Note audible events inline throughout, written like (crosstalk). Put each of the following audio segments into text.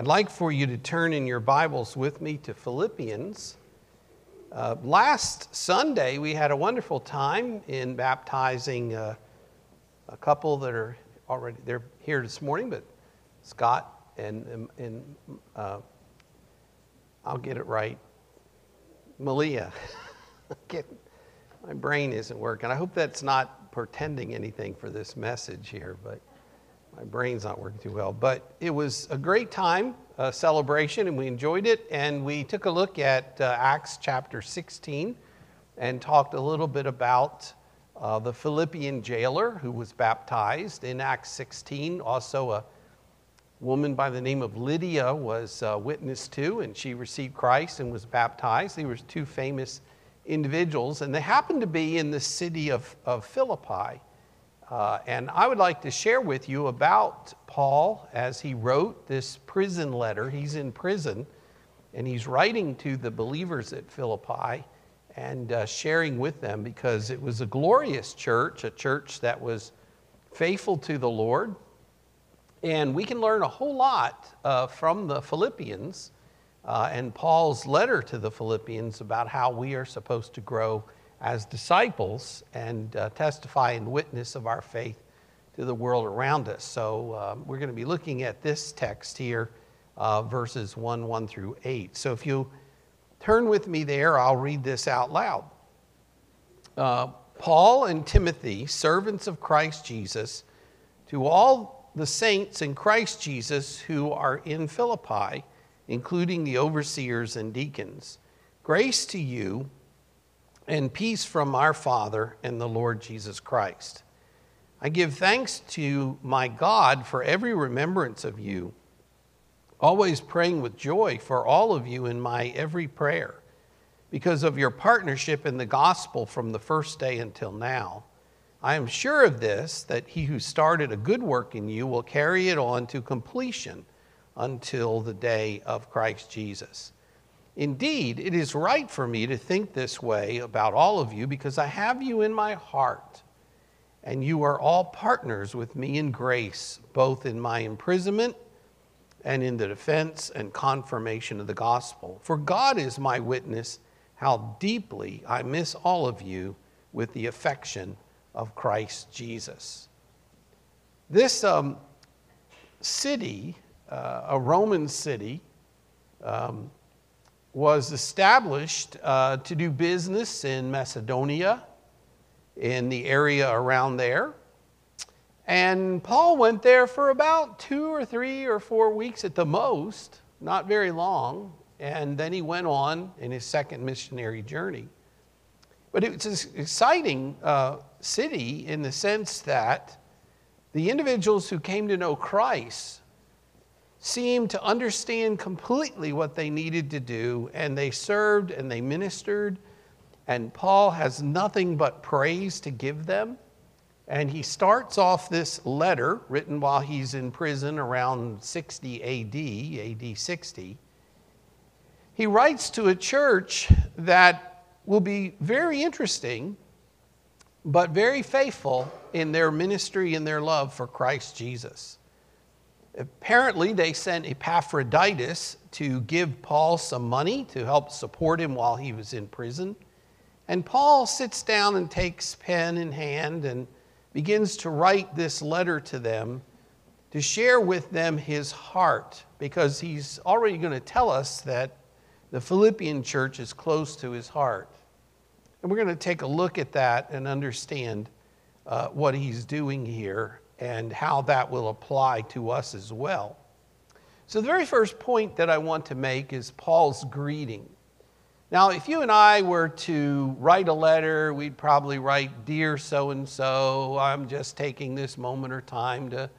I'd like for you to turn in your Bibles with me to Philippians. Uh, last Sunday, we had a wonderful time in baptizing uh, a couple that are already they're here this morning, but Scott and, and uh, I'll get it right, Malia. (laughs) my brain isn't working. I hope that's not portending anything for this message here, but my brain's not working too well. But it was a great time, a celebration, and we enjoyed it. And we took a look at uh, Acts chapter 16 and talked a little bit about uh, the Philippian jailer who was baptized in Acts 16. Also, a woman by the name of Lydia was uh, witnessed to, and she received Christ and was baptized. They were two famous individuals, and they happened to be in the city of, of Philippi. Uh, and I would like to share with you about Paul as he wrote this prison letter. He's in prison and he's writing to the believers at Philippi and uh, sharing with them because it was a glorious church, a church that was faithful to the Lord. And we can learn a whole lot uh, from the Philippians uh, and Paul's letter to the Philippians about how we are supposed to grow as disciples and uh, testify and witness of our faith to the world around us. So um, we're going to be looking at this text here, uh, verses 1 1 through 8. So if you turn with me there, I'll read this out loud. Uh, Paul and Timothy, servants of Christ Jesus, to all the saints in Christ Jesus who are in Philippi, including the overseers and deacons, grace to you and peace from our Father and the Lord Jesus Christ. I give thanks to my God for every remembrance of you, always praying with joy for all of you in my every prayer, because of your partnership in the gospel from the first day until now. I am sure of this, that he who started a good work in you will carry it on to completion until the day of Christ Jesus. Indeed, it is right for me to think this way about all of you because I have you in my heart, and you are all partners with me in grace, both in my imprisonment and in the defense and confirmation of the gospel. For God is my witness how deeply I miss all of you with the affection of Christ Jesus. This um, city, uh, a Roman city, um, was established uh, to do business in Macedonia, in the area around there. And Paul went there for about two or three or four weeks at the most, not very long. And then he went on in his second missionary journey. But it's an exciting uh, city in the sense that the individuals who came to know Christ seemed to understand completely what they needed to do, and they served and they ministered. And Paul has nothing but praise to give them. And he starts off this letter written while he's in prison around 60 AD, AD 60. He writes to a church that will be very interesting, but very faithful in their ministry and their love for Christ Jesus. Apparently, they sent Epaphroditus to give Paul some money to help support him while he was in prison. And Paul sits down and takes pen in hand and begins to write this letter to them to share with them his heart because he's already going to tell us that the Philippian church is close to his heart. And we're going to take a look at that and understand uh, what he's doing here and how that will apply to us as well. So, the very first point that I want to make is Paul's greeting. Now, if you and I were to write a letter, we'd probably write, Dear so and so, I'm just taking this moment or time to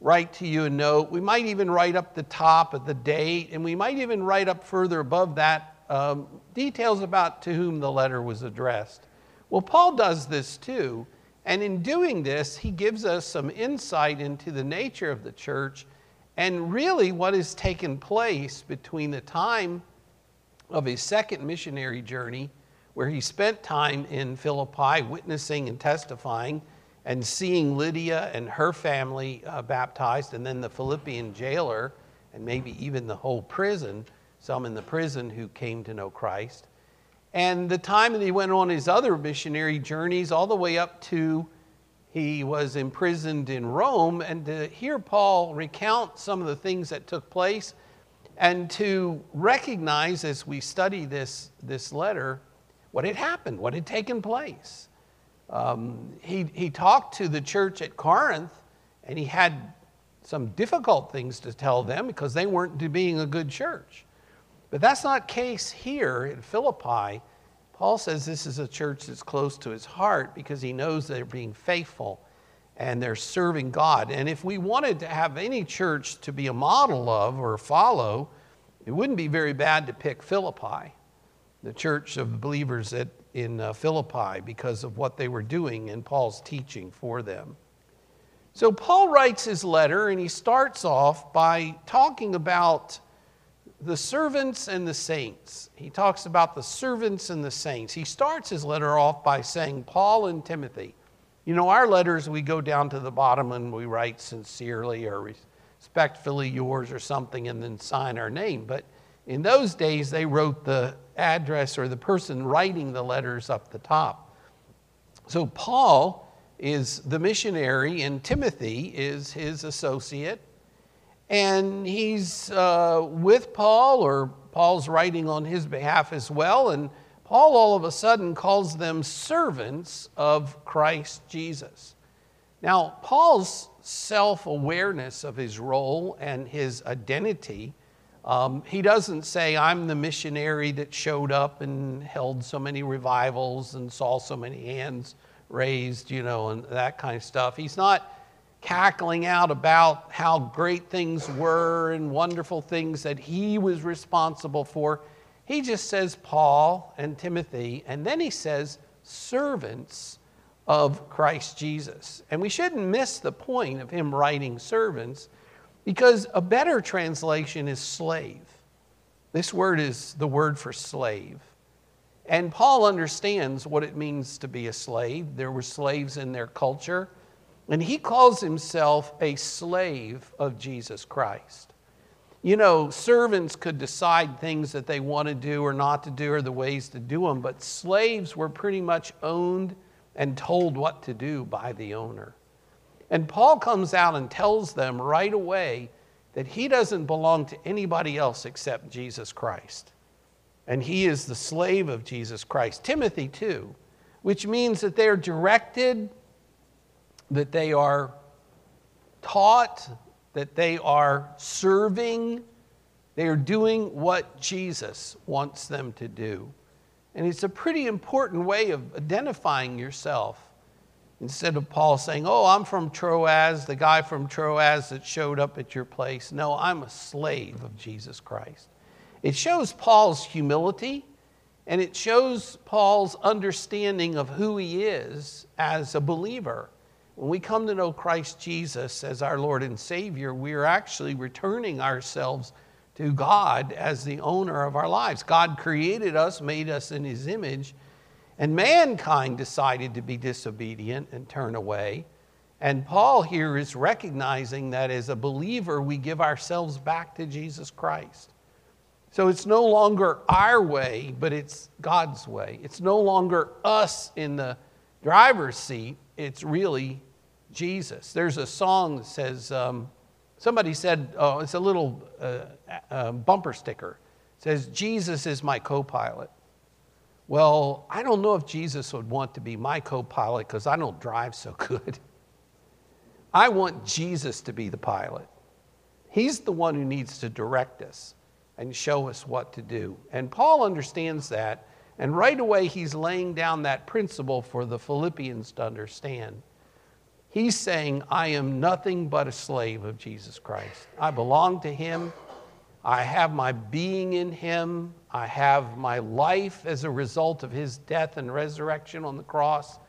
write to you a note. We might even write up the top of the date, and we might even write up further above that um, details about to whom the letter was addressed. Well, Paul does this too. And in doing this, he gives us some insight into the nature of the church and really what has taken place between the time of his second missionary journey, where he spent time in Philippi witnessing and testifying and seeing Lydia and her family uh, baptized, and then the Philippian jailer and maybe even the whole prison, some in the prison who came to know Christ. And the time that he went on his other missionary journeys, all the way up to he was imprisoned in Rome, and to hear Paul recount some of the things that took place, and to recognize as we study this, this letter what had happened, what had taken place. Um, he, he talked to the church at Corinth, and he had some difficult things to tell them because they weren't being a good church. But that's not case here in Philippi. Paul says this is a church that's close to his heart because he knows they're being faithful and they're serving God. And if we wanted to have any church to be a model of or follow, it wouldn't be very bad to pick Philippi, the church of believers at, in uh, Philippi, because of what they were doing and Paul's teaching for them. So Paul writes his letter and he starts off by talking about the servants and the saints. He talks about the servants and the saints. He starts his letter off by saying, Paul and Timothy. You know, our letters, we go down to the bottom and we write sincerely or respectfully yours or something and then sign our name. But in those days, they wrote the address or the person writing the letters up the top. So Paul is the missionary and Timothy is his associate and he's uh, with Paul, or Paul's writing on his behalf as well. And Paul all of a sudden calls them servants of Christ Jesus. Now, Paul's self awareness of his role and his identity, um, he doesn't say, I'm the missionary that showed up and held so many revivals and saw so many hands raised, you know, and that kind of stuff. He's not cackling out about how great things were and wonderful things that he was responsible for. He just says Paul and Timothy, and then he says servants of Christ Jesus. And we shouldn't miss the point of him writing servants because a better translation is slave. This word is the word for slave. And Paul understands what it means to be a slave. There were slaves in their culture. And he calls himself a slave of Jesus Christ. You know, servants could decide things that they want to do or not to do or the ways to do them, but slaves were pretty much owned and told what to do by the owner. And Paul comes out and tells them right away that he doesn't belong to anybody else except Jesus Christ. And he is the slave of Jesus Christ. Timothy, too, which means that they're directed that they are taught, that they are serving, they are doing what Jesus wants them to do. And it's a pretty important way of identifying yourself. Instead of Paul saying, Oh, I'm from Troas, the guy from Troas that showed up at your place. No, I'm a slave of Jesus Christ. It shows Paul's humility and it shows Paul's understanding of who he is as a believer. When we come to know Christ Jesus as our Lord and Savior, we are actually returning ourselves to God as the owner of our lives. God created us, made us in His image, and mankind decided to be disobedient and turn away. And Paul here is recognizing that as a believer, we give ourselves back to Jesus Christ. So it's no longer our way, but it's God's way. It's no longer us in the driver's seat, it's really Jesus. There's a song that says, um, somebody said, oh, it's a little uh, uh, bumper sticker. It says, Jesus is my co pilot. Well, I don't know if Jesus would want to be my co pilot because I don't drive so (laughs) good. I want Jesus to be the pilot. He's the one who needs to direct us and show us what to do. And Paul understands that. And right away, he's laying down that principle for the Philippians to understand. He's saying, I am nothing but a slave of Jesus Christ. I belong to Him. I have my being in Him. I have my life as a result of His death and resurrection on the cross.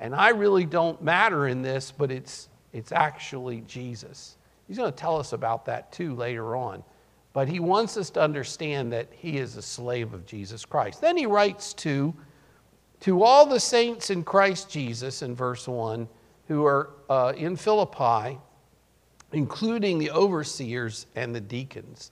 And I really don't matter in this, but it's, it's actually Jesus. He's going to tell us about that too later on. But he wants us to understand that he is a slave of Jesus Christ. Then he writes to, to all the saints in Christ Jesus in verse 1 who are uh, in Philippi, including the overseers and the deacons.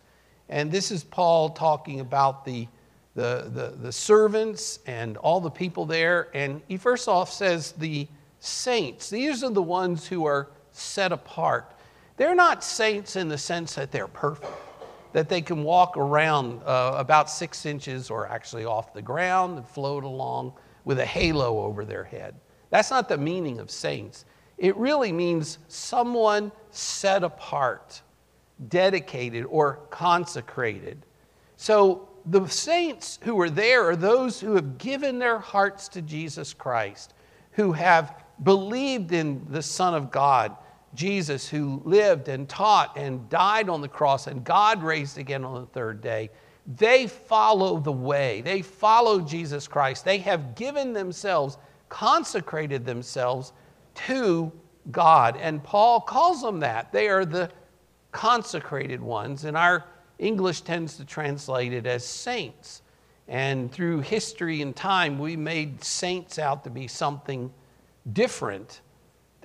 And this is Paul talking about the, the, the, the, servants and all the people there. And he first off says the saints. These are the ones who are set apart. They're not saints in the sense that they're perfect, that they can walk around uh, about six inches or actually off the ground and float along with a halo over their head. That's not the meaning of saints. It really means someone set apart, dedicated, or consecrated. So the saints who are there are those who have given their hearts to Jesus Christ, who have believed in the Son of God, Jesus, who lived and taught and died on the cross, and God raised again on the third day. They follow the way. They follow Jesus Christ. They have given themselves, consecrated themselves to God. And Paul calls them that. They are the consecrated ones. And our English tends to translate it as saints. And through history and time, we made saints out to be something different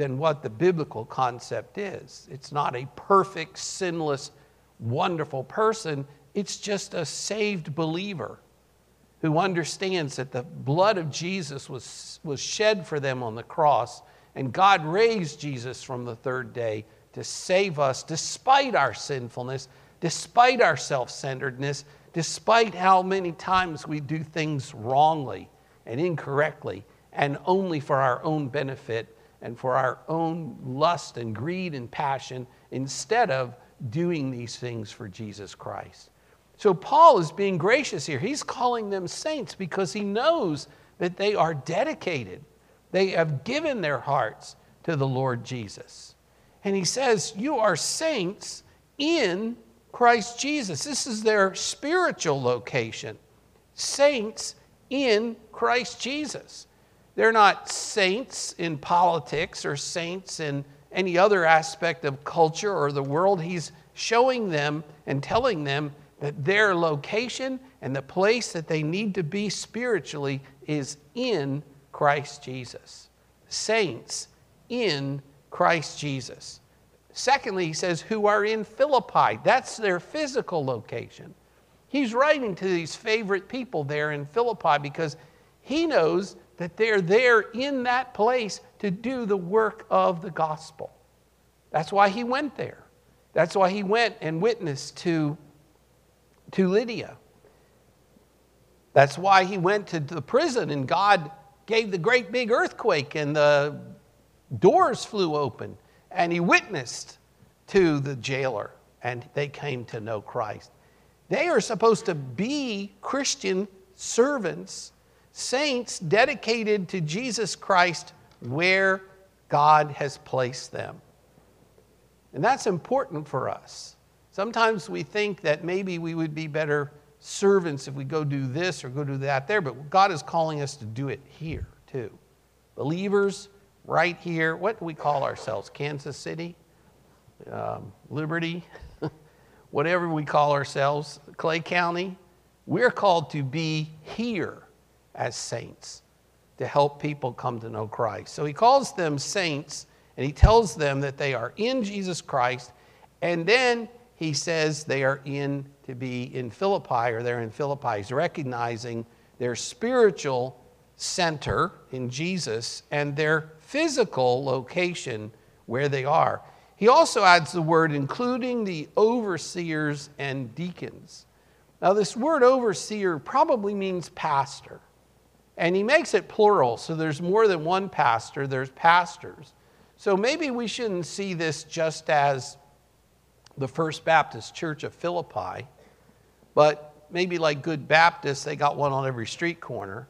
than what the biblical concept is. It's not a perfect, sinless, wonderful person, it's just a saved believer who understands that the blood of Jesus was, was shed for them on the cross, and God raised Jesus from the third day to save us despite our sinfulness, despite our self centeredness, despite how many times we do things wrongly and incorrectly and only for our own benefit and for our own lust and greed and passion instead of doing these things for Jesus Christ. So Paul is being gracious here. He's calling them saints because he knows that they are dedicated. They have given their hearts to the Lord Jesus. And he says, You are saints in Christ Jesus. This is their spiritual location. Saints in Christ Jesus. They're not saints in politics or saints in any other aspect of culture or the world. He's showing them and telling them that their location and the place that they need to be spiritually is in Christ Jesus. Saints in Christ Jesus. Secondly, he says, who are in Philippi. That's their physical location. He's writing to these favorite people there in Philippi because he knows that they're there in that place to do the work of the gospel. That's why he went there. That's why he went and witnessed to, to Lydia. That's why he went to the prison and God gave the great big earthquake and the doors flew open and he witnessed to the jailer and they came to know Christ. They are supposed to be Christian servants saints dedicated to Jesus Christ where God has placed them. And that's important for us. Sometimes we think that maybe we would be better servants if we go do this or go do that there, but God is calling us to do it here too. Believers, right here, what do we call ourselves? Kansas City? Um, Liberty? (laughs) Whatever we call ourselves, Clay County? We're called to be here as saints to help people come to know Christ. So he calls them saints and he tells them that they are in Jesus Christ. And then he says they are in to be in Philippi or they're in Philippi. He's recognizing their spiritual center in Jesus and their physical location where they are. He also adds the word including the overseers and deacons. Now, this word overseer probably means pastor. And he makes it plural, so there's more than one pastor, there's pastors. So maybe we shouldn't see this just as the First Baptist Church of Philippi, but maybe like good Baptists, they got one on every street corner.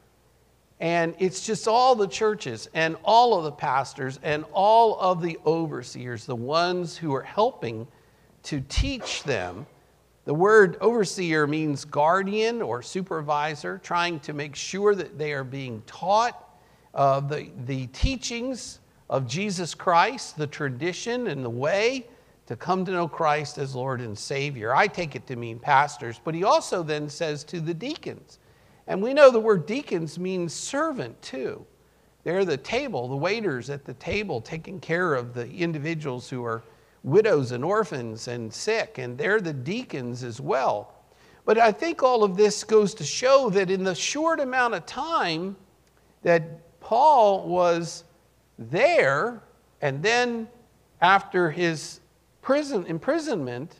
And it's just all the churches and all of the pastors and all of the overseers, the ones who are helping to teach them the word overseer means guardian or supervisor, trying to make sure that they are being taught uh, the, the teachings of Jesus Christ, the tradition and the way to come to know Christ as Lord and Savior. I take it to mean pastors, but he also then says to the deacons. And we know the word deacons means servant too. They're the table, the waiters at the table taking care of the individuals who are widows and orphans and sick, and they're the deacons as well. But I think all of this goes to show that in the short amount of time that Paul was there, and then after his prison imprisonment,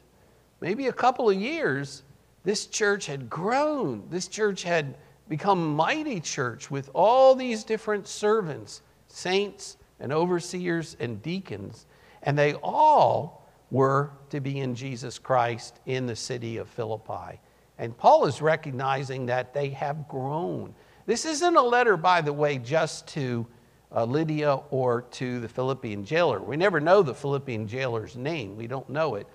maybe a couple of years, this church had grown. This church had become mighty church with all these different servants, saints and overseers and deacons, and they all were to be in Jesus Christ in the city of Philippi. And Paul is recognizing that they have grown. This isn't a letter, by the way, just to uh, Lydia or to the Philippian jailer. We never know the Philippian jailer's name, we don't know it.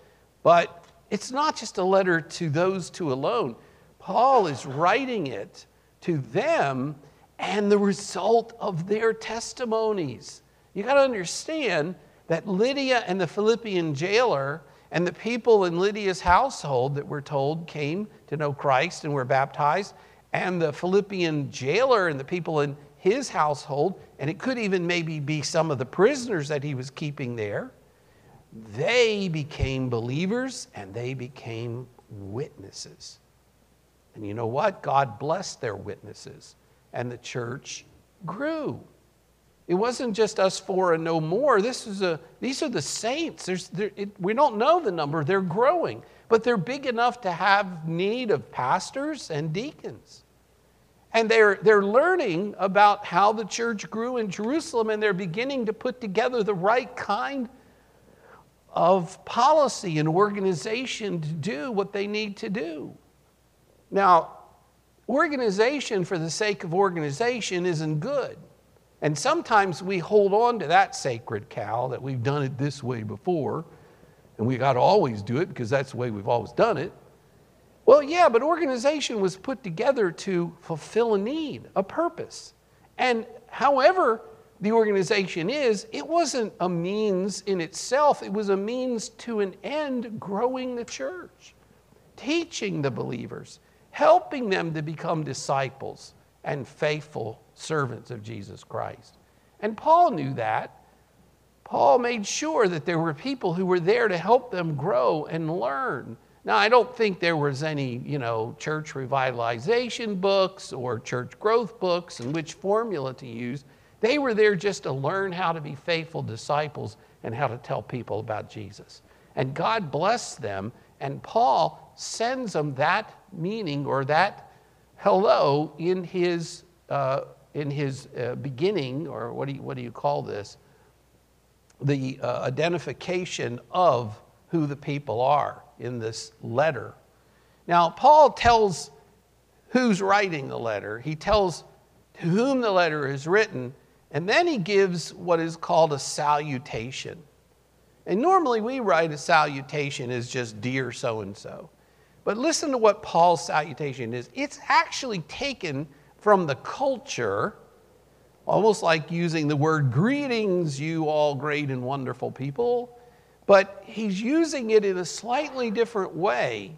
But it's not just a letter to those two alone. Paul is writing it to them and the result of their testimonies. You got to understand that Lydia and the Philippian jailer and the people in Lydia's household that we're told came to know Christ and were baptized, and the Philippian jailer and the people in his household, and it could even maybe be some of the prisoners that he was keeping there, they became believers and they became witnesses. And you know what? God blessed their witnesses, and the church grew. It wasn't just us four and no more. This is a, these are the saints. There's, it, we don't know the number, they're growing, but they're big enough to have need of pastors and deacons. And they're, they're learning about how the church grew in Jerusalem, and they're beginning to put together the right kind of policy and organization to do what they need to do. Now, organization for the sake of organization isn't good. And sometimes we hold on to that sacred cow that we've done it this way before, and we got to always do it because that's the way we've always done it. Well, yeah, but organization was put together to fulfill a need, a purpose. And however the organization is, it wasn't a means in itself, it was a means to an end growing the church, teaching the believers, helping them to become disciples and faithful servants of Jesus Christ. And Paul knew that. Paul made sure that there were people who were there to help them grow and learn. Now, I don't think there was any, you know, church revitalization books or church growth books and which formula to use. They were there just to learn how to be faithful disciples and how to tell people about Jesus. And God blessed them, and Paul sends them that meaning or that hello in his uh, in his uh, beginning, or what do, you, what do you call this? The uh, identification of who the people are in this letter. Now, Paul tells who's writing the letter, he tells to whom the letter is written, and then he gives what is called a salutation. And normally we write a salutation as just dear so and so. But listen to what Paul's salutation is. It's actually taken from the culture, almost like using the word greetings, you all great and wonderful people. But he's using it in a slightly different way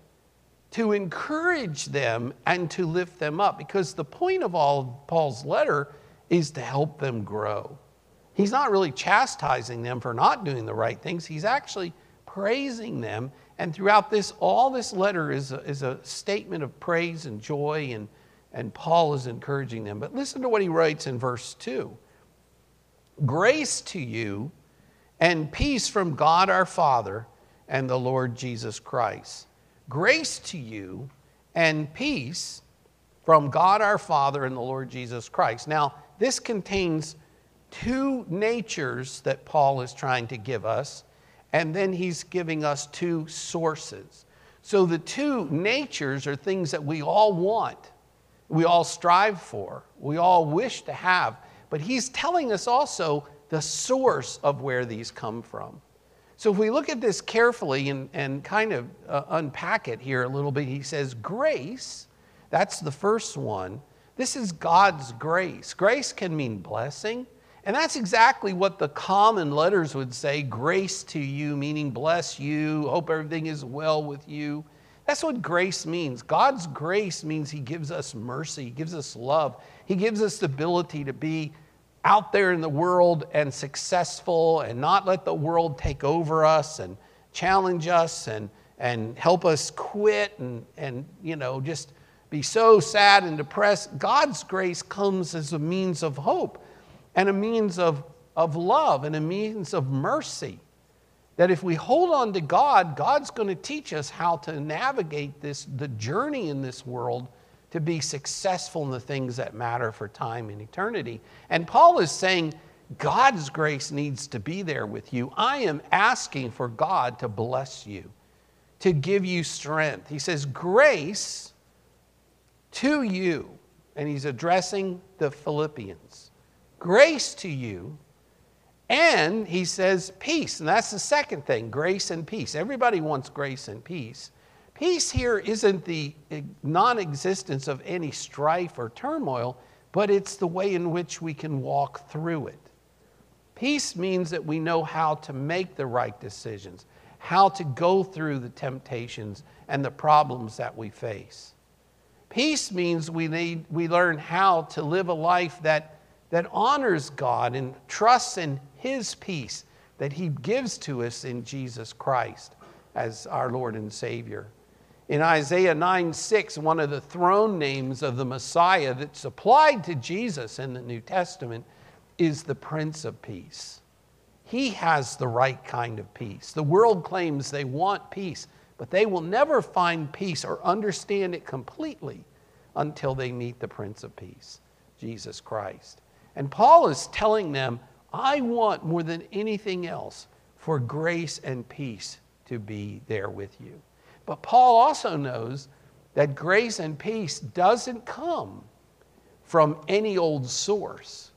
to encourage them and to lift them up because the point of all of Paul's letter is to help them grow. He's not really chastising them for not doing the right things, he's actually praising them. And throughout this, all this letter is a, is a statement of praise and joy and and Paul is encouraging them. But listen to what he writes in verse 2 Grace to you and peace from God our Father and the Lord Jesus Christ. Grace to you and peace from God our Father and the Lord Jesus Christ. Now, this contains two natures that Paul is trying to give us, and then he's giving us two sources. So the two natures are things that we all want we all strive for, we all wish to have. But he's telling us also the source of where these come from. So if we look at this carefully and, and kind of uh, unpack it here a little bit, he says, Grace, that's the first one. This is God's grace. Grace can mean blessing. And that's exactly what the common letters would say grace to you, meaning bless you, hope everything is well with you. That's what grace means. God's grace means He gives us mercy, He gives us love, He gives us the ability to be out there in the world and successful and not let the world take over us and challenge us and, and help us quit and, and you know just be so sad and depressed god's grace comes as a means of hope and a means of, of love and a means of mercy that if we hold on to god god's going to teach us how to navigate this the journey in this world to be successful in the things that matter for time and eternity. And Paul is saying, God's grace needs to be there with you. I am asking for God to bless you, to give you strength. He says, Grace to you. And he's addressing the Philippians. Grace to you. And he says, peace. And that's the second thing grace and peace. Everybody wants grace and peace. Peace here isn't the non existence of any strife or turmoil, but it's the way in which we can walk through it. Peace means that we know how to make the right decisions, how to go through the temptations and the problems that we face. Peace means we, need, we learn how to live a life that, that honors God and trusts in His peace that He gives to us in Jesus Christ as our Lord and Savior. In Isaiah 9 6, one of the throne names of the Messiah that's applied to Jesus in the New Testament is the Prince of Peace. He has the right kind of peace. The world claims they want peace, but they will never find peace or understand it completely until they meet the Prince of Peace, Jesus Christ. And Paul is telling them, I want more than anything else for grace and peace to be there with you. But Paul also knows that grace and peace doesn't come from any old source.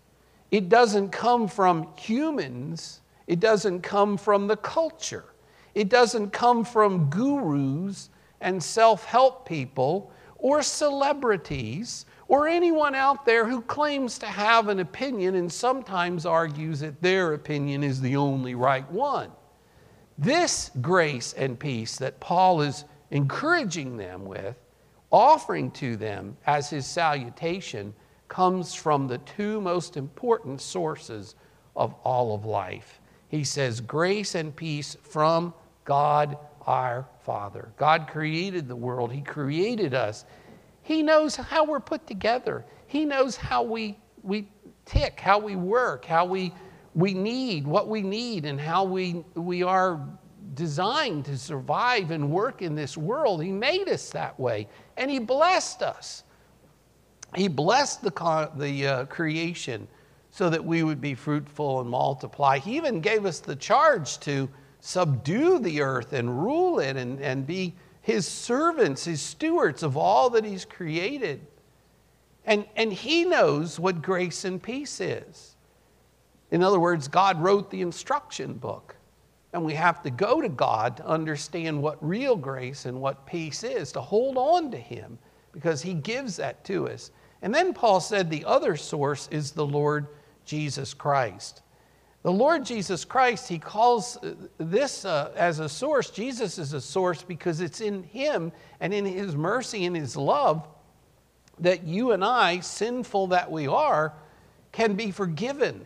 It doesn't come from humans. It doesn't come from the culture. It doesn't come from gurus and self help people or celebrities or anyone out there who claims to have an opinion and sometimes argues that their opinion is the only right one. This grace and peace that Paul is encouraging them with, offering to them as his salutation, comes from the two most important sources of all of life. He says, Grace and peace from God our Father. God created the world, He created us. He knows how we're put together, He knows how we, we tick, how we work, how we we need, what we need, and how we, we are designed to survive and work in this world. He made us that way, and He blessed us. He blessed the, the uh, creation so that we would be fruitful and multiply. He even gave us the charge to subdue the earth and rule it and, and be His servants, His stewards of all that He's created. And, and He knows what grace and peace is. In other words, God wrote the instruction book. And we have to go to God to understand what real grace and what peace is, to hold on to Him, because He gives that to us. And then Paul said the other source is the Lord Jesus Christ. The Lord Jesus Christ, he calls uh, this uh, as a source. Jesus is a source because it's in him and in his mercy and his love that you and I, sinful that we are, can be forgiven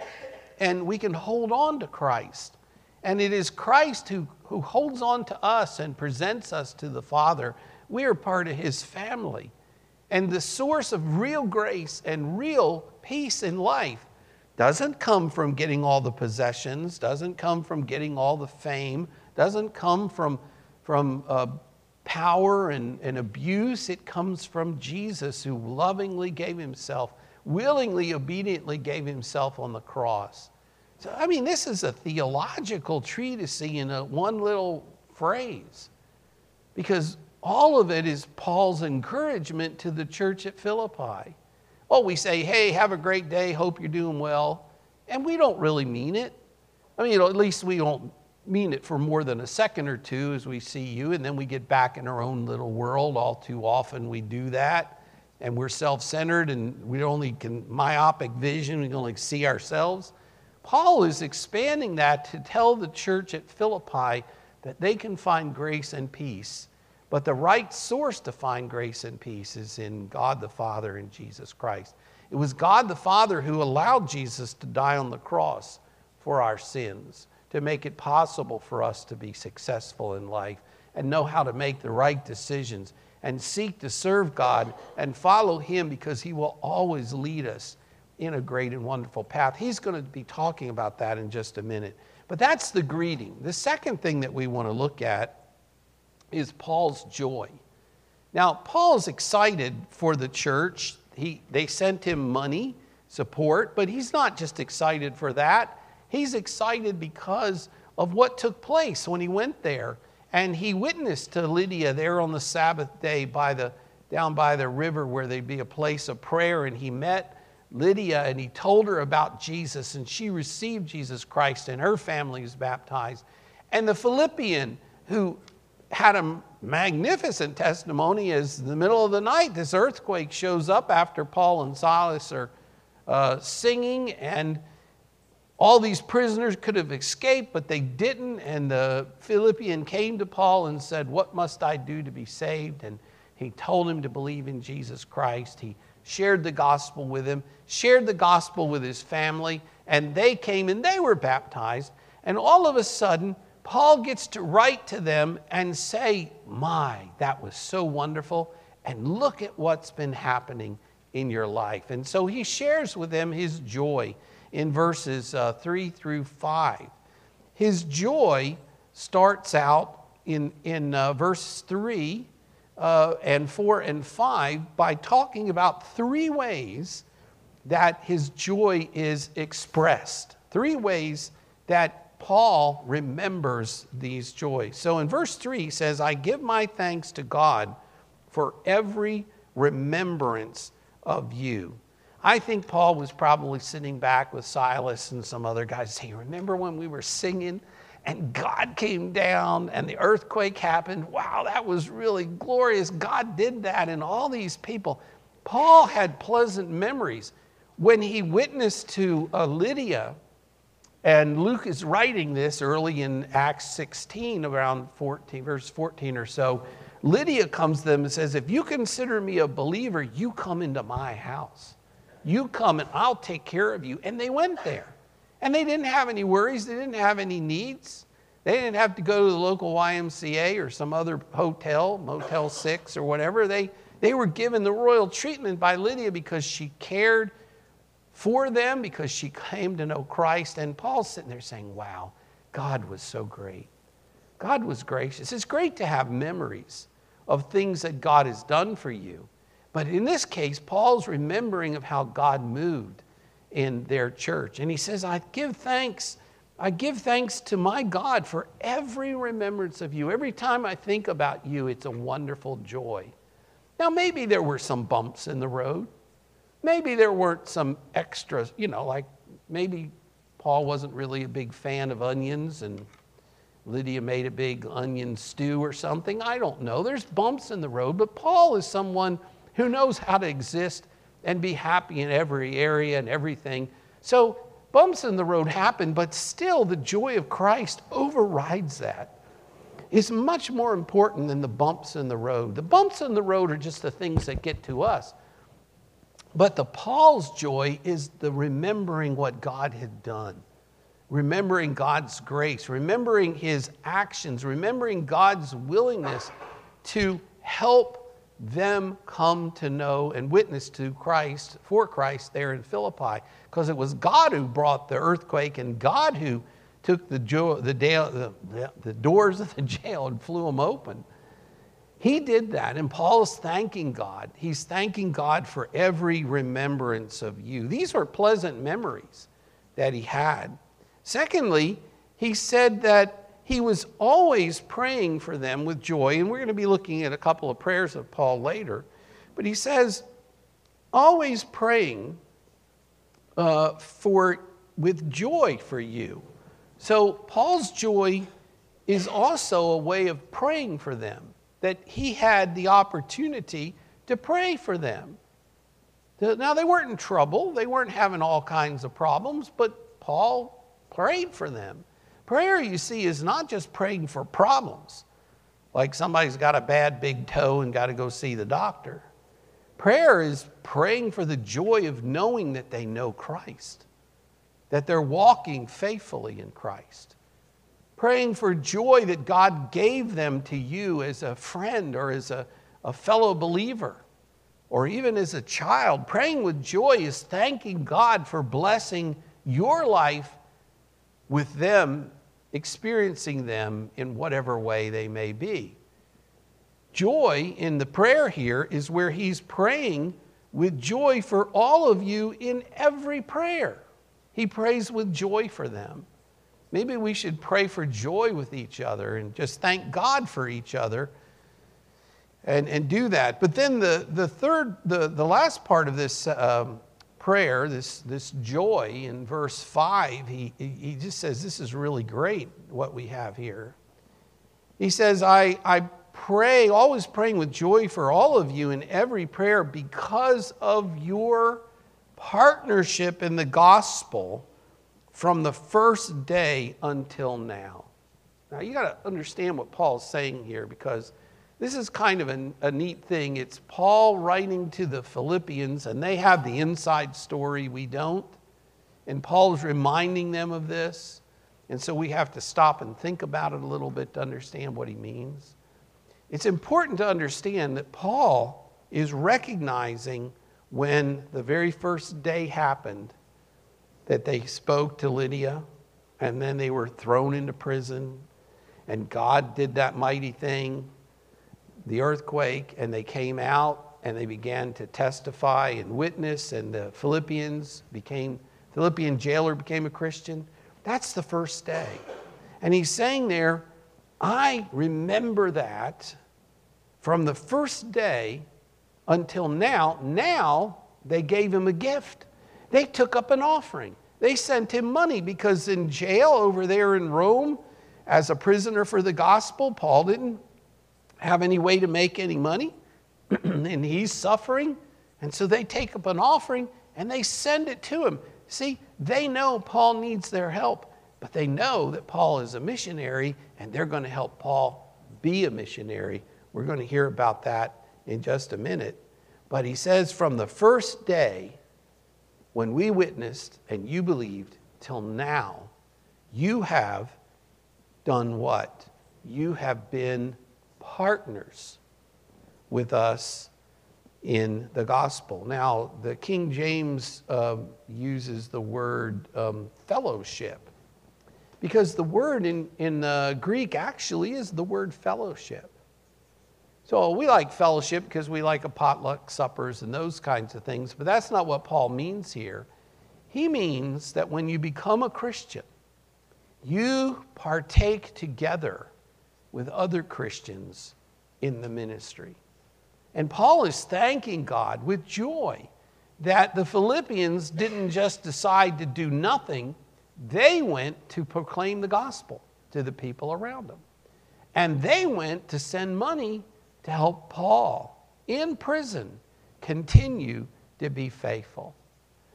and we can hold on to Christ. And it is Christ who, who holds on to us and presents us to the Father. We are part of his family. And the source of real grace and real peace in life doesn't come from getting all the possessions, doesn't come from getting all the fame, doesn't come from, from uh, power and, and abuse. It comes from Jesus who lovingly gave himself willingly, obediently gave himself on the cross. So, I mean, this is a theological treatise in a one little phrase because all of it is Paul's encouragement to the church at Philippi. Oh, we say, hey, have a great day, hope you're doing well. And we don't really mean it. I mean, you know, at least we don't mean it for more than a second or two as we see you, and then we get back in our own little world. All too often we do that and we're self centered and we only can, myopic vision, we can only see ourselves. Paul is expanding that to tell the church at Philippi that they can find grace and peace, But the right source to find grace and peace is in God the Father and Jesus Christ. It was God the Father who allowed Jesus to die on the cross for our sins, to make it possible for us to be successful in life and know how to make the right decisions and seek to serve God and follow Him because He will always lead us in a great and wonderful path. He's going to be talking about that in just a minute. But that's the greeting. The second thing that we want to look at is Paul's joy. Now, Paul's excited for the church. He, they sent him money, support, but he's not just excited for that. He's excited because of what took place when he went there. And he witnessed to Lydia there on the Sabbath day by the, down by the river where there'd be a place of prayer. And he met Lydia and he told her about Jesus, and she received Jesus Christ, and her family was baptized. And the Philippian, who had a magnificent testimony as in the middle of the night this earthquake shows up after paul and silas are uh, singing and all these prisoners could have escaped but they didn't. And the philippian came to paul and said what must i do to be saved? And he told him to believe in jesus christ. He shared the gospel with him shared the gospel with his family and they came and they were baptized. And all of a sudden Paul gets to write to them and say, My, that was so wonderful. And look at what's been happening in your life. And so he shares with them his joy in verses uh, 3 through 5. His joy starts out in, in uh, verse 3 uh, and 4 and 5 by talking about three ways that his joy is expressed. Three ways that Paul remembers these joys. So in verse 3, he says, I give my thanks to God for every remembrance of you. I think Paul was probably sitting back with Silas and some other guys saying, Remember when we were singing and God came down and the earthquake happened? Wow, that was really glorious. God did that, and all these people. Paul had pleasant memories. When he witnessed to uh, Lydia, and Luke is writing this early in Acts 16, around 14, verse 14 or so. Lydia comes to them and says, If you consider me a believer, you come into my house. You come and I'll take care of you. And they went there. And they didn't have any worries, they didn't have any needs. They didn't have to go to the local YMCA or some other hotel, Motel 6 or whatever. They, they were given the royal treatment by Lydia because she cared for them because she came to know Christ. And Paul's sitting there saying, Wow, God was so great. God was gracious. It's great to have memories of things that God has done for you. But in this case, Paul's remembering of how God moved in their church. And he says, I give thanks. I give thanks to my God for every remembrance of you. Every time I think about you, it's a wonderful joy. Now, maybe there were some bumps in the road. Maybe there weren't some extras, you know, like maybe Paul wasn't really a big fan of onions and Lydia made a big onion stew or something. I don't know. There's bumps in the road, but Paul is someone who knows how to exist and be happy in every area and everything. So bumps in the road happen, but still the joy of Christ overrides that. It's much more important than the bumps in the road. The bumps in the road are just the things that get to us. But the Paul's joy is the remembering what God had done, remembering God's grace, remembering his actions, remembering God's willingness to help them come to know and witness to Christ, for Christ there in Philippi. Because it was God who brought the earthquake and God who took the, jo- the, the, the doors of the (laughs) jail and flew them open. He did that, and Paul is thanking God. He's thanking God for every remembrance of you. These are pleasant memories that he had. Secondly, he said that he was always praying for them with joy, and we're going to be looking at a couple of prayers of Paul later. But he says, always praying uh, for with joy for you. So Paul's joy is also a way of praying for them that he had the opportunity to pray for them. Now, they weren't in trouble, they weren't having all kinds of problems, but Paul prayed for them. Prayer, you see, is not just praying for problems like somebody's got a bad big toe and got to go see the doctor. Prayer is praying for the joy of knowing that they know Christ, that they're walking faithfully in Christ. Praying for joy that God gave them to you as a friend or as a, a fellow believer or even as a child. Praying with joy is thanking God for blessing your life with them, experiencing them in whatever way they may be. Joy in the prayer here is where he's praying with joy for all of you in every prayer. He prays with joy for them. Maybe we should pray for joy with each other and just thank God for each other and, and do that. But then the, the third, the, the last part of this um, prayer, this, this joy in verse 5, he, he just says, This is really great what we have here. He says, I, I pray, always praying with joy for all of you in every prayer because of your partnership in the gospel from the first day until now. Now, you got to understand what Paul's saying here because this is kind of a, a, neat thing. It's Paul writing to the Philippians, and they have the inside story, we don't. And Paul's reminding them of this. And so we have to stop and think about it a little bit to understand what he means. It's important to understand that Paul is recognizing when the very first day happened that they spoke to Lydia and then they were thrown into prison and God did that mighty thing, the earthquake, and they came out and they began to testify and witness and the Philippians became Philippian jailer became a Christian. That's the first day. And he's saying there, I remember that from the first day until now. Now they gave him a gift. They took up an offering. They sent him money because in jail over there in Rome, as a prisoner for the gospel, Paul didn't have any way to make any money, (clears throat) and he's suffering. And so they take up an offering and they send it to him. See, they know Paul needs their help, but they know that Paul is a missionary and they're going to help Paul be a missionary. We're going to hear about that in just a minute. But he says, from the first day when we witnessed and you believed till now, you have done what? You have been partners with us in the gospel. Now, the King James uh, uses the word um, fellowship because the word in, in uh, Greek actually is the word fellowship. So we like fellowship because we like a potluck suppers and those kinds of things, but that's not what Paul means here. He means that when you become a Christian, you partake together with other Christians in the ministry. And Paul is thanking God with joy that the Philippians didn't just decide to do nothing, they went to proclaim the gospel to the people around them. And they went to send money to help Paul in prison continue to be faithful.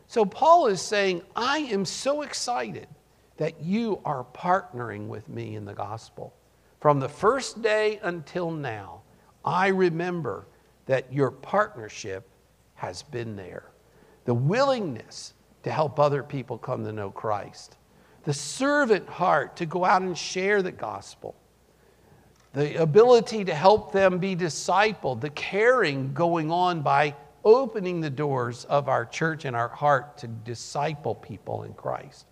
So Paul is saying, I am so excited that you are partnering with me in the gospel. From the first day until now, I remember that your partnership has been there. The willingness to help other people come to know Christ, the servant heart to go out and share the gospel, the ability to help them be discipled, the caring going on by opening the doors of our church and our heart to disciple people in Christ.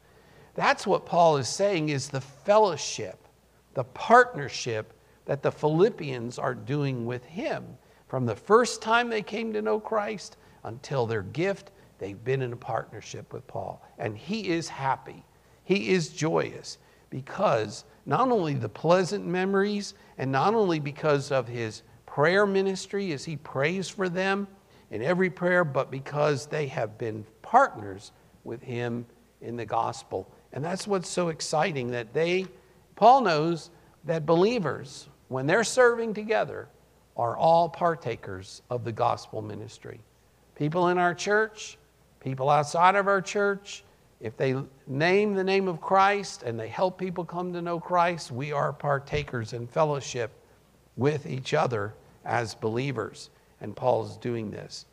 That's what Paul is saying is the fellowship, the partnership that the Philippians are doing with him. From the first time they came to know Christ until their gift, they've been in a partnership with Paul. And he is happy. He is joyous because not only the pleasant memories and not only because of his prayer ministry as he prays for them in every prayer, but because they have been partners with him in the gospel. And that's what's so exciting that they, Paul knows that believers, when they're serving together, are all partakers of the gospel ministry. People in our church, people outside of our church, if they name the name of Christ and they help people come to know Christ, we are partakers in fellowship with each other as believers. And Paul is doing this.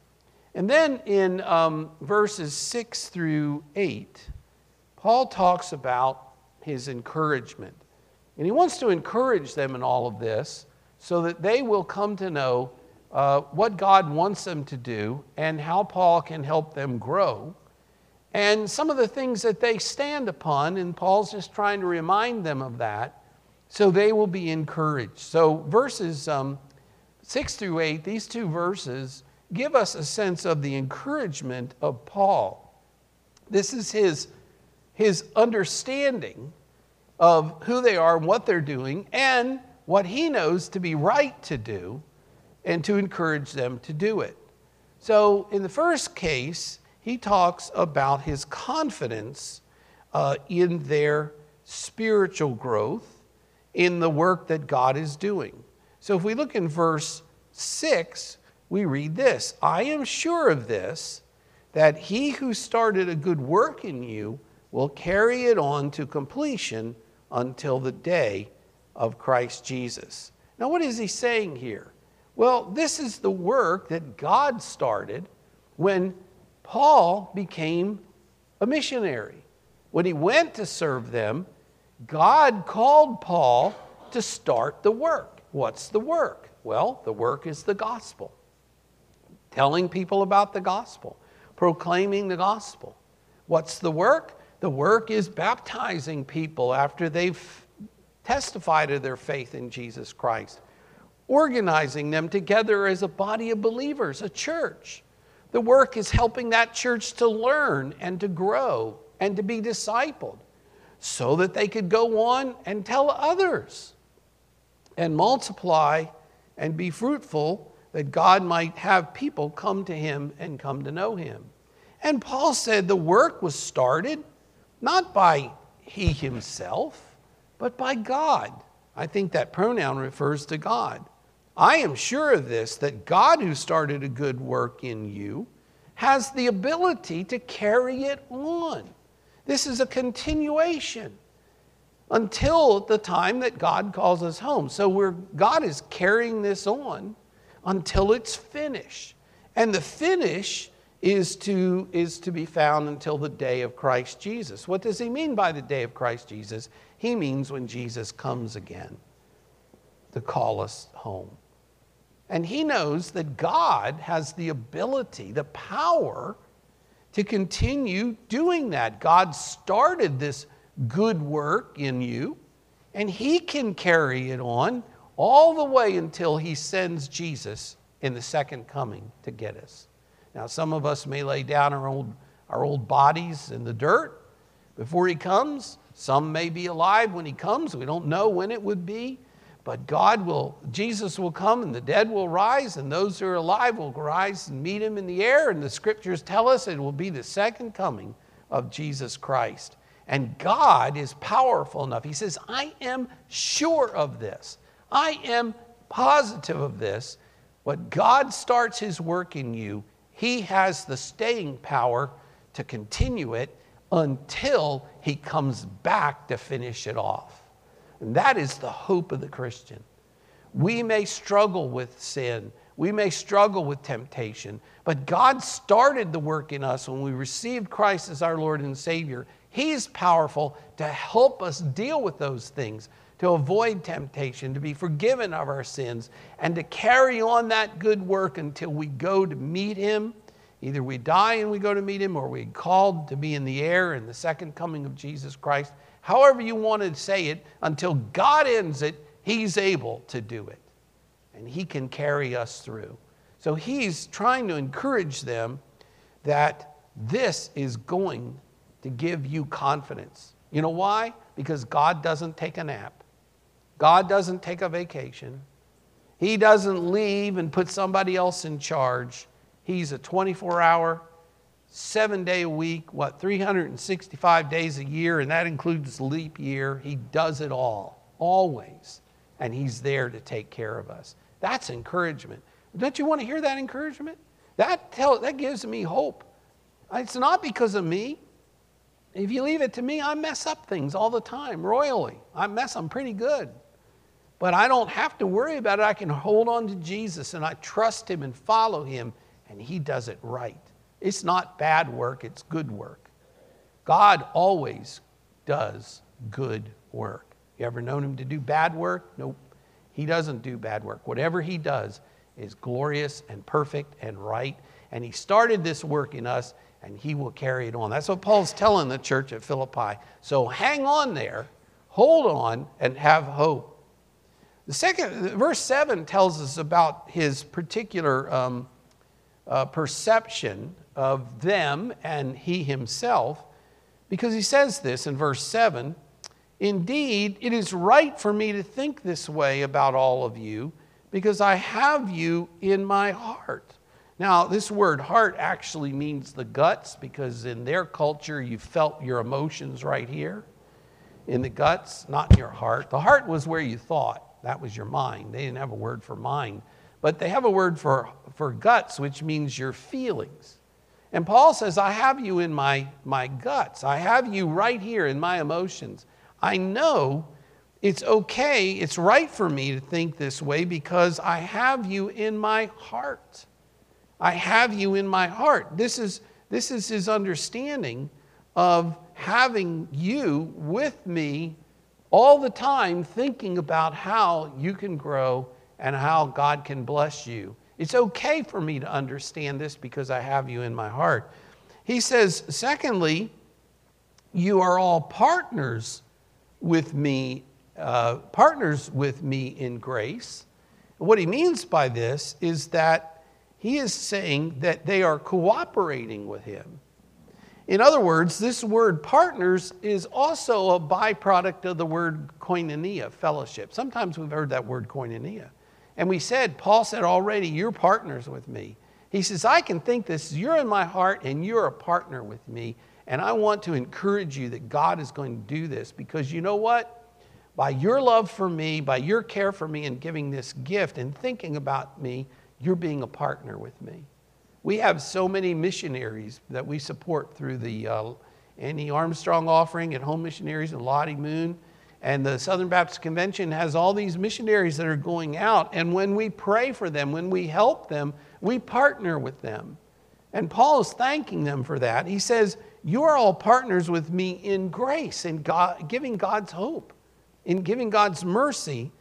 And then in um, verses 6 through 8, Paul talks about his encouragement. And he wants to encourage them in all of this so that they will come to know uh, what God wants them to do and how Paul can help them grow. And some of the things that they stand upon, and Paul's just trying to remind them of that so they will be encouraged. So, verses um, 6 through 8, these two verses give us a sense of the encouragement of Paul. This is his, his understanding of who they are and what they're doing and what he knows to be right to do and to encourage them to do it. So, in the first case, he talks about his confidence uh, in their spiritual growth, in the work that God is doing. So, if we look in verse 6, we read this I am sure of this, that he who started a good work in you will carry it on to completion until the day of Christ Jesus. Now, what is he saying here? Well, this is the work that God started when Paul became a missionary. When he went to serve them, God called Paul to start the work. What's the work? Well, the work is the gospel. Telling people about the gospel, proclaiming the gospel. What's the work? The work is baptizing people after they've testified of their faith in Jesus Christ organizing them together as a body of believers, a church. The work is helping that church to learn and to grow and to be discipled so that they could go on and tell others and multiply and be fruitful that God might have people come to him and come to know him. And Paul said the work was started not by he himself, but by God. I think that pronoun refers to God. I am sure of this that God, who started a good work in you, has the ability to carry it on. This is a continuation until the time that God calls us home. So we're, God is carrying this on until it's finished. And the finish is to, is to be found until the day of Christ Jesus. What does he mean by the day of Christ Jesus? He means when Jesus comes again to call us home. And he knows that God has the ability, the power to continue doing that. God started this good work in you, and he can carry it on all the way until he sends Jesus in the second coming to get us. Now, some of us may lay down our old, our old bodies in the dirt before he comes. Some may be alive when he comes. We don't know when it would be. But God will, Jesus will come and the dead will rise, and those who are alive will rise and meet him in the air. And the scriptures tell us it will be the second coming of Jesus Christ. And God is powerful enough. He says, I am sure of this. I am positive of this. When God starts his work in you, he has the staying power to continue it until he comes back to finish it off. And that is the hope of the Christian. We may struggle with sin, we may struggle with temptation, but God started the work in us when we received Christ as our Lord and Savior. He's powerful to help us deal with those things, to avoid temptation, to be forgiven of our sins, and to carry on that good work until we go to meet Him. Either we die and we go to meet Him, or we're called to be in the air in the second coming of Jesus Christ however you want to say it, until God ends it, He's able to do it. And He can carry us through. So He's trying to encourage them that this is going to give you confidence. You know why? Because God doesn't take a nap, God doesn't take a vacation, He doesn't leave and put somebody else in charge. He's a 24 hour seven day a week, what, 365 days a year, and that includes leap year. He does it all, always. And He's there to take care of us. That's encouragement. Don't you want to hear that encouragement? That, tell, that gives me hope. It's not because of me. If you leave it to me, I mess up things all the time, royally. I mess them pretty good. But I don't have to worry about it. I can hold on to Jesus and I trust Him and follow Him, and He does it right. It's not bad work, it's good work. God always does good work. You ever known Him to do bad work? Nope. He doesn't do bad work. Whatever He does is glorious and perfect and right. And He started this work in us, and He will carry it on. That's what Paul's telling the church at Philippi. So hang on there, hold on, and have hope. The second, verse 7 tells us about his particular um, uh, perception of them and he himself, because he says this in verse 7 Indeed, it is right for me to think this way about all of you, because I have you in my heart. Now, this word heart actually means the guts, because in their culture, you felt your emotions right here in the guts, not in your heart. The heart was where you thought. That was your mind. They didn't have a word for mind, but they have a word for, for guts, which means your feelings. And Paul says, I have you in my, my guts. I have you right here in my emotions. I know it's okay, it's right for me to think this way because I have you in my heart. I have you in my heart. This is, this is his understanding of having you with me all the time thinking about how you can grow and how God can bless you. It's okay for me to understand this because I have you in my heart. He says, secondly, you are all partners with me, uh, partners with me in grace. What he means by this is that he is saying that they are cooperating with him. In other words, this word partners is also a byproduct of the word koinonia, fellowship. Sometimes we've heard that word koinonia. And we said, Paul said already, you're partners with me. He says, I can think this, you're in my heart and you're a partner with me. And I want to encourage you that God is going to do this because you know what? By your love for me, by your care for me, and giving this gift and thinking about me, you're being a partner with me. We have so many missionaries that we support through the uh, Annie Armstrong offering at Home Missionaries and Lottie Moon. And the Southern Baptist Convention has all these missionaries that are going out. And when we pray for them, when we help them, we partner with them. And Paul is thanking them for that. He says, You are all partners with me in grace, in God, giving God's hope, in giving God's mercy,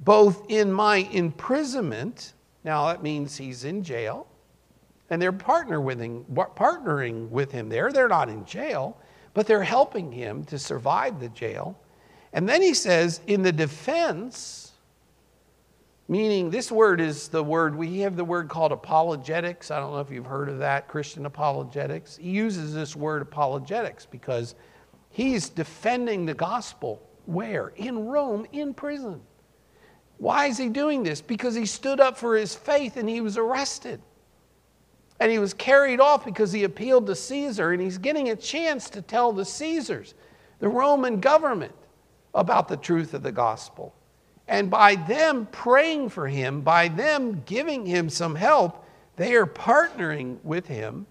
both in my imprisonment. Now, that means he's in jail and they're partner with him, partnering with him there. They're not in jail, but they're helping him to survive the jail. And then he says, in the defense, meaning this word is the word, we have the word called apologetics. I don't know if you've heard of that, Christian apologetics. He uses this word apologetics because he's defending the gospel. Where? In Rome, in prison. Why is he doing this? Because he stood up for his faith and he was arrested. And he was carried off because he appealed to Caesar, and he's getting a chance to tell the Caesars, the Roman government, about the truth of the gospel. And by them praying for him, by them giving him some help, they are partnering with him.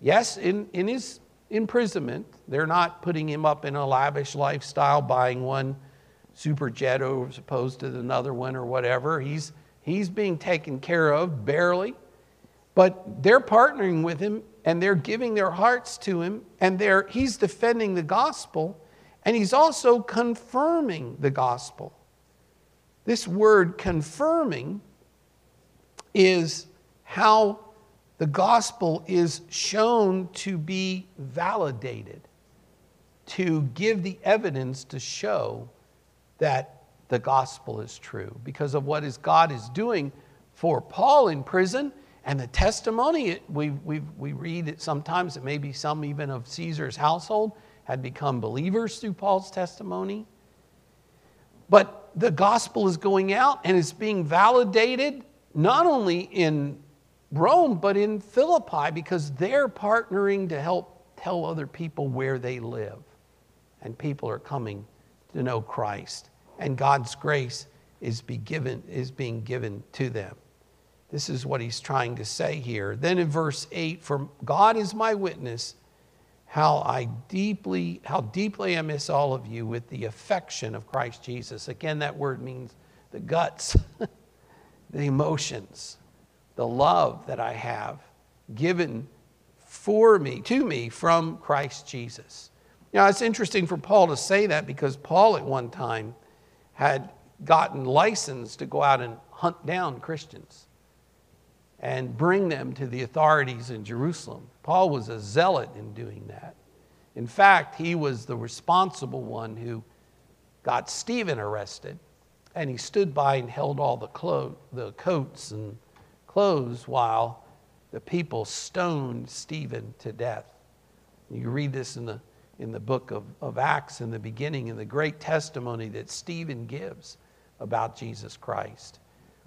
Yes, in, in his imprisonment, they're not putting him up in a lavish lifestyle, buying one super jet as opposed to another one or whatever. He's, he's being taken care of barely. But they're partnering with him and they're giving their hearts to him and they're, he's defending the gospel and he's also confirming the gospel. This word confirming is how the gospel is shown to be validated, to give the evidence to show that the gospel is true because of what is God is doing for Paul in prison and the testimony, we, we, we read it sometimes, it may be some even of Caesar's household had become believers through Paul's testimony. But the gospel is going out and it's being validated not only in Rome, but in Philippi because they're partnering to help tell other people where they live. And people are coming to know Christ. And God's grace is, be given, is being given to them. This is what he's trying to say here. Then in verse 8, for God is my witness, how I deeply, how deeply I miss all of you with the affection of Christ Jesus. Again, that word means the guts, (laughs) the emotions, the love that I have given for me, to me, from Christ Jesus. Now, it's interesting for Paul to say that because Paul at one time had gotten license to go out and hunt down Christians and bring them to the authorities in Jerusalem. Paul was a zealot in doing that. In fact, he was the responsible one who got Stephen arrested, and he stood by and held all the, clo- the coats and clothes while the people stoned Stephen to death. You read this in the, in the book of, of Acts in the beginning, in the great testimony that Stephen gives about Jesus Christ.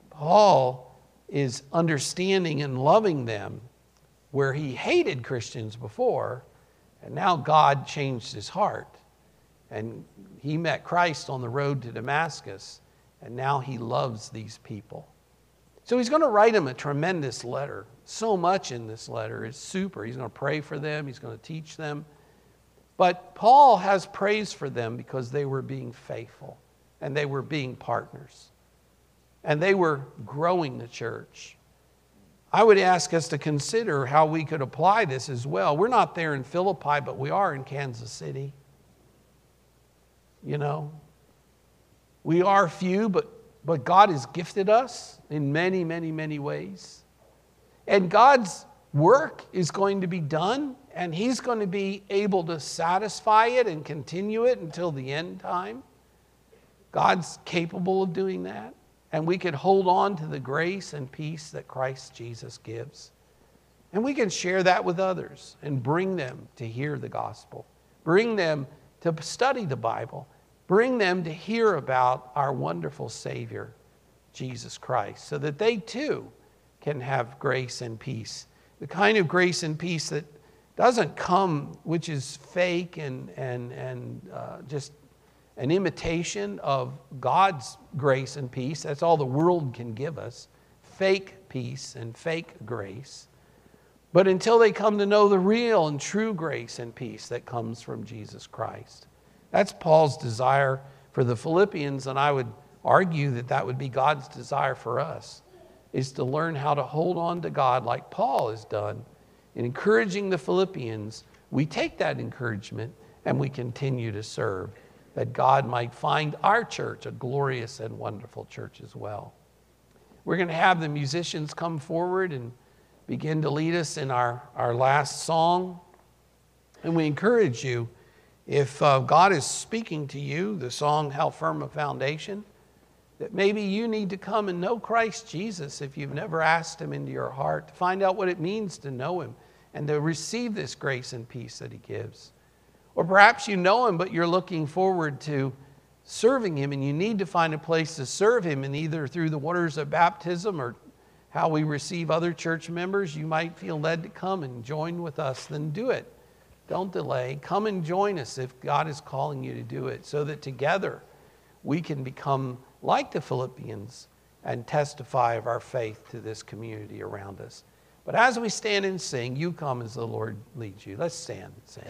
Paul is understanding and loving them where he hated Christians before, and now God changed his heart. And he met Christ on the road to Damascus, and now he loves these people. So he's going to write them a tremendous letter. So much in this letter is super. He's going to pray for them, he's going to teach them. But Paul has praise for them because they were being faithful and they were being partners and they were growing the church. I would ask us to consider how we could apply this as well. We're not there in Philippi, but we are in Kansas City. You know, we are few, but, but God has gifted us in many, many, many ways. And God's work is going to be done, and He's going to be able to satisfy it and continue it until the end time. God's capable of doing that and we can hold on to the grace and peace that Christ Jesus gives. And we can share that with others and bring them to hear the gospel, bring them to study the Bible, bring them to hear about our wonderful Savior, Jesus Christ, so that they too can have grace and peace. The kind of grace and peace that doesn't come, which is fake and, and, and uh, just an imitation of God's grace and peace. That's all the world can give us fake peace and fake grace. But until they come to know the real and true grace and peace that comes from Jesus Christ. That's Paul's desire for the Philippians, and I would argue that that would be God's desire for us, is to learn how to hold on to God like Paul has done. In encouraging the Philippians, we take that encouragement and we continue to serve that God might find our church a glorious and wonderful church as well. We're going to have the musicians come forward and begin to lead us in our, our last song. And we encourage you, if uh, God is speaking to you, the song How Firm a Foundation, that maybe you need to come and know Christ Jesus if you've never asked Him into your heart, to find out what it means to know Him and to receive this grace and peace that He gives. Or perhaps you know him, but you're looking forward to serving him, and you need to find a place to serve him, and either through the waters of baptism or how we receive other church members, you might feel led to come and join with us, then do it. Don't delay. Come and join us if God is calling you to do it, so that together we can become like the Philippians and testify of our faith to this community around us. But as we stand and sing, you come as the Lord leads you. Let's stand and sing.